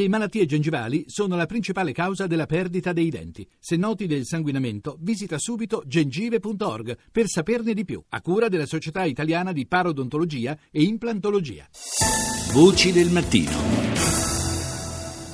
Le malattie gengivali sono la principale causa della perdita dei denti. Se noti del sanguinamento, visita subito gengive.org per saperne di più, a cura della Società Italiana di Parodontologia e Implantologia. Voci del mattino.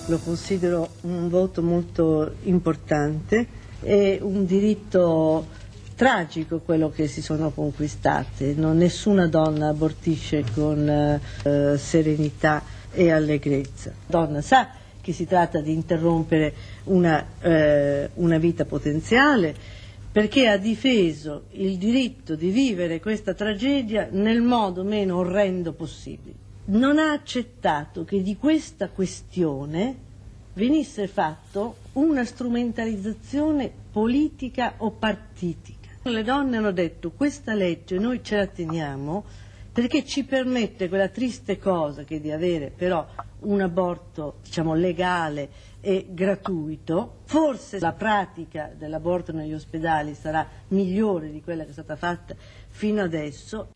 Lo considero un voto molto importante, è un diritto tragico quello che si sono conquistate, non, nessuna donna abortisce con eh, serenità e allegrezza. Donna sa che si tratta di interrompere una, eh, una vita potenziale perché ha difeso il diritto di vivere questa tragedia nel modo meno orrendo possibile. Non ha accettato che di questa questione venisse fatto una strumentalizzazione politica o partitica. Le donne hanno detto questa legge noi ce la teniamo perché ci permette quella triste cosa che di avere però un aborto diciamo, legale e gratuito, forse la pratica dell'aborto negli ospedali sarà migliore di quella che è stata fatta fino adesso.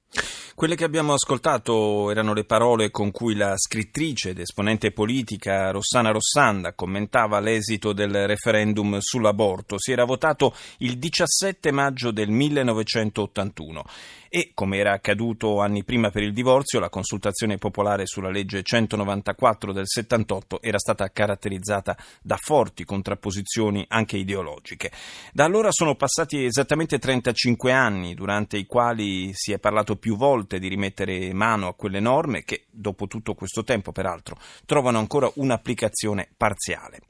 Quelle che abbiamo ascoltato erano le parole con cui la scrittrice ed esponente politica Rossana Rossanda commentava l'esito del referendum sull'aborto. Si era votato il 17 maggio del 1981 e, come era accaduto anni prima per il divorzio, la consultazione popolare sulla legge 194 del 78 era stata caratterizzata da forti contrapposizioni anche ideologiche. Da allora sono passati esattamente 35 anni, durante i quali si è parlato più volte di rimettere mano a quelle norme che, dopo tutto questo tempo peraltro, trovano ancora un'applicazione parziale.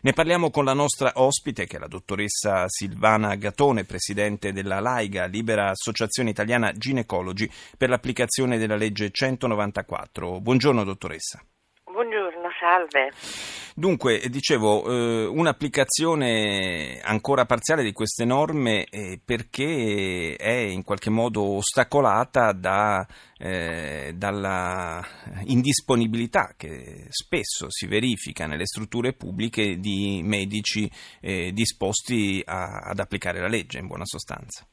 Ne parliamo con la nostra ospite, che è la dottoressa Silvana Gatone, presidente della LAIGA, Libera Associazione Italiana Ginecologi, per l'applicazione della legge 194. Buongiorno dottoressa. Salve. Dunque, dicevo, eh, un'applicazione ancora parziale di queste norme eh, perché è in qualche modo ostacolata da, eh, dalla indisponibilità che spesso si verifica nelle strutture pubbliche di medici eh, disposti a, ad applicare la legge, in buona sostanza.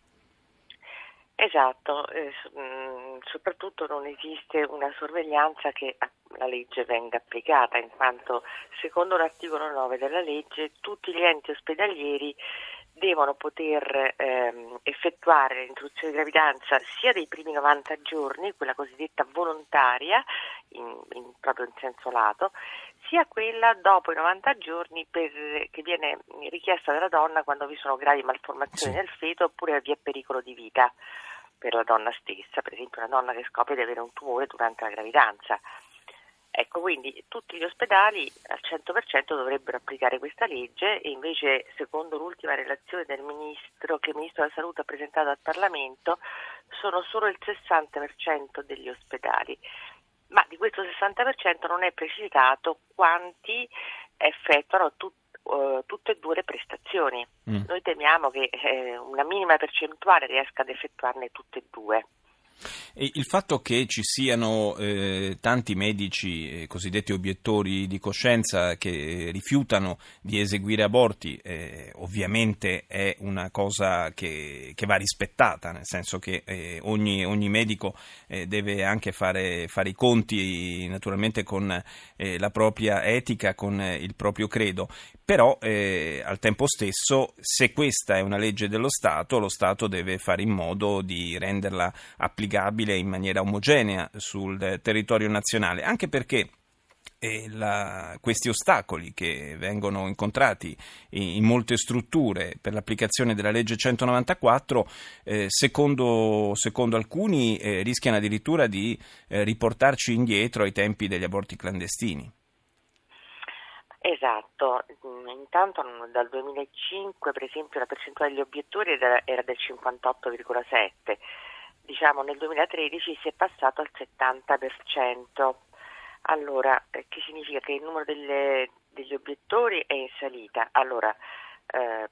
Esatto, eh, mm, soprattutto non esiste una sorveglianza che la legge venga applicata, in quanto secondo l'articolo 9 della legge tutti gli enti ospedalieri devono poter ehm, effettuare l'interruzione di gravidanza sia dei primi 90 giorni, quella cosiddetta volontaria, in, in, proprio in senso lato, sia quella dopo i 90 giorni per, che viene richiesta dalla donna quando vi sono gravi malformazioni sì. del feto oppure vi è pericolo di vita per la donna stessa, per esempio una donna che scopre di avere un tumore durante la gravidanza. Ecco, quindi tutti gli ospedali al 100% dovrebbero applicare questa legge e invece, secondo l'ultima relazione del ministro che il Ministro della Salute ha presentato al Parlamento, sono solo il 60% degli ospedali. Ma di questo 60% non è precisato quanti effettuano tutti uh, tutte e due le prestazioni. Mm. Noi temiamo che eh, una minima percentuale riesca ad effettuarne tutte e due. Il fatto che ci siano eh, tanti medici eh, cosiddetti obiettori di coscienza che rifiutano di eseguire aborti eh, ovviamente è una cosa che, che, va rispettata, nel senso che eh, ogni, ogni, medico eh, deve anche fare, fare, i conti naturalmente con eh, la propria etica, con il proprio credo, però al tempo stesso se questa è una legge dello Stato, lo Stato deve fare in modo di renderla applicabile in maniera omogenea sul territorio nazionale, anche perché eh, la, questi ostacoli che vengono incontrati in, in, molte strutture per l'applicazione della legge 194, eh, secondo, secondo, alcuni, eh, rischiano addirittura di eh, riportarci indietro ai tempi degli aborti clandestini. Esatto, mm, intanto dal 2005 per esempio la percentuale degli obiettori era, del 58,7 diciamo nel 2013 si è passato al 70%. Allora, eh, che significa che il numero delle, degli obiettori è in salita. Allora, eh,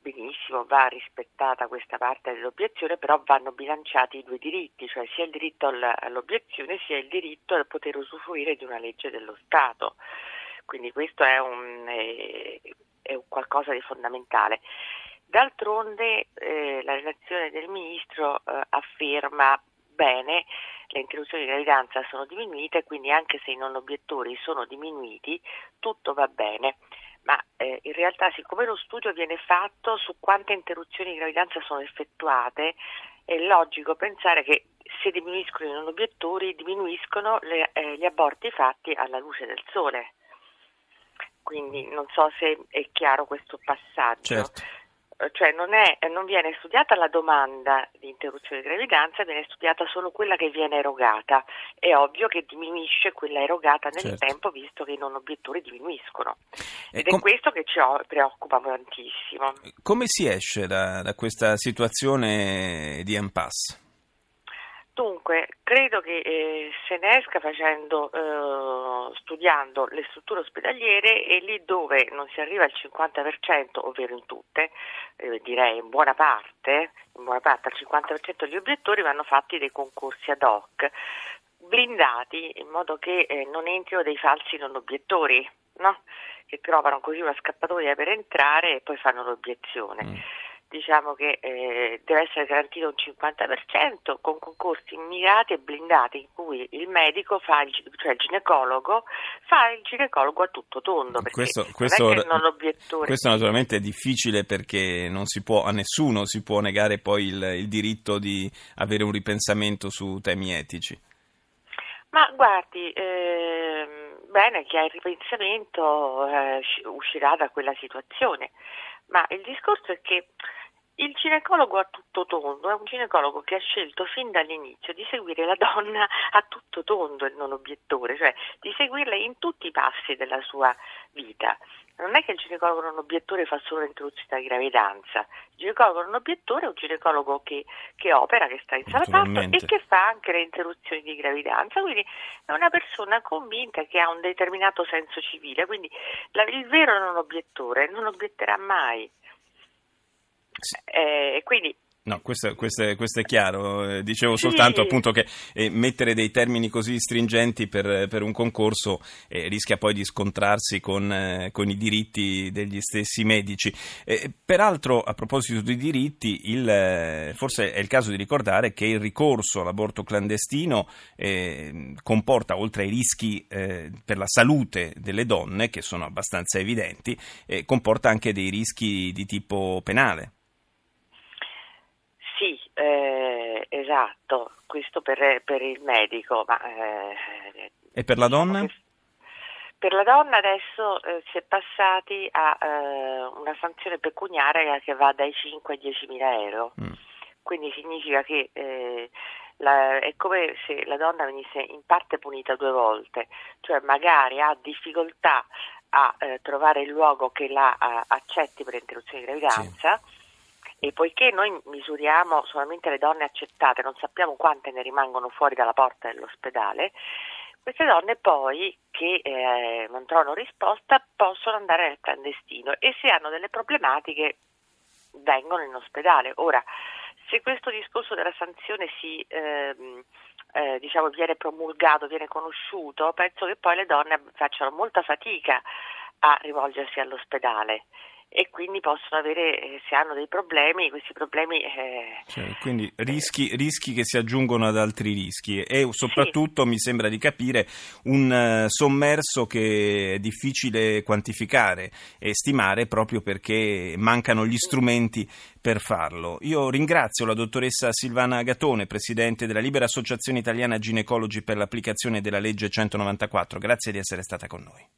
benissimo, va rispettata questa parte dell'obiezione, però vanno bilanciati i due diritti, cioè sia il diritto all'obiezione sia il diritto a poter usufruire di una legge dello Stato. Quindi questo è un, è, è un qualcosa di fondamentale. D'altronde eh, la relazione del Ministro eh, afferma bene, le interruzioni di gravidanza sono diminuite, quindi anche se i non obiettori sono diminuiti, tutto va bene. Ma eh, in realtà, siccome lo studio viene fatto su quante interruzioni di gravidanza sono effettuate, è logico pensare che se diminuiscono i non obiettori, diminuiscono le, eh, gli aborti fatti alla luce del sole. Quindi non so se è chiaro questo passaggio. Certo. Eh, cioè non, è, non, viene studiata la domanda di interruzione di gravidanza, viene studiata solo quella che viene erogata. È ovvio che diminuisce quella erogata nel Certo. tempo visto che i non obiettori diminuiscono. Ed com- è questo che ci preoccupa tantissimo. Come si esce da, da questa situazione di impasse? Dunque, credo che eh, se ne esca facendo, eh, studiando le strutture ospedaliere e lì dove non si arriva al 50%, ovvero in tutte, eh, direi in buona parte, in buona parte al 50% degli obiettori vanno fatti dei concorsi ad hoc, blindati in modo che eh, non entrino dei falsi non obiettori, no? che trovano così una scappatoia per entrare e poi fanno l'obiezione. Mm. Diciamo che eh, deve essere garantito un 50% con concorsi mirati e blindati in cui il medico fa il, cioè il ginecologo fa il ginecologo a tutto tondo perché Questo, non questo- questo naturalmente è difficile perché non si può, a nessuno si può negare poi il, il diritto di avere un ripensamento su temi etici. Ma guardi, ehm, bene che ha il ripensamento eh, sci- uscirà da quella situazione, ma il discorso è che il ginecologo a tutto tondo è un ginecologo che ha scelto fin dall'inizio di seguire la donna a tutto tondo e non obiettore, cioè di seguirla in tutti i passi della sua vita. Non è che il ginecologo non obiettore fa solo l'interruzione di gravidanza, il ginecologo non obiettore è un ginecologo che, che opera, che sta in sala parto e che fa anche le interruzioni di gravidanza, quindi è una persona convinta che ha un determinato senso civile, quindi la- il vero non obiettore non obietterà mai. Eh, quindi No, questo, questo è, questo è chiaro. Eh, Dicevo Sì. soltanto appunto che eh, mettere dei termini così stringenti per, per un concorso eh, rischia poi di scontrarsi con, eh, con i diritti degli stessi medici. Eh, peraltro, a proposito di diritti, il, eh, forse è il caso di ricordare che il ricorso all'aborto clandestino comporta, oltre ai rischi per la salute delle donne, che sono abbastanza evidenti, comporta anche dei rischi di tipo penale. Sì, eh, esatto, questo per, per il medico, ma eh, E per la donna? diciamo che Per la donna adesso eh, si è passati a eh, una sanzione pecuniaria che va dai 5 ai 10 mila euro. Mm. Quindi significa che eh, la- è come se la donna venisse in parte punita due volte, cioè magari ha difficoltà a eh, trovare il luogo che la eh, accetti per interruzione di gravidanza. E poiché noi misuriamo solamente le donne accettate, non sappiamo quante ne rimangono fuori dalla porta dell'ospedale, queste donne poi che eh, non trovano risposta possono andare nel clandestino e se hanno delle problematiche vengono in ospedale. Ora, se questo discorso della sanzione si, ehm, eh, diciamo, viene promulgato, viene conosciuto, penso che poi le donne facciano molta fatica a rivolgersi all'ospedale e quindi possono avere, eh, se hanno dei problemi, questi problemi eh, Cioè, quindi rischi, rischi che si aggiungono ad altri rischi e soprattutto mi sembra di capire un eh, sommerso che è difficile quantificare e stimare proprio perché mancano gli strumenti per farlo. Io ringrazio la dottoressa Silvana Gatone, presidente della Libera Associazione Italiana Ginecologi per l'applicazione della legge 194. Grazie di essere stata con noi.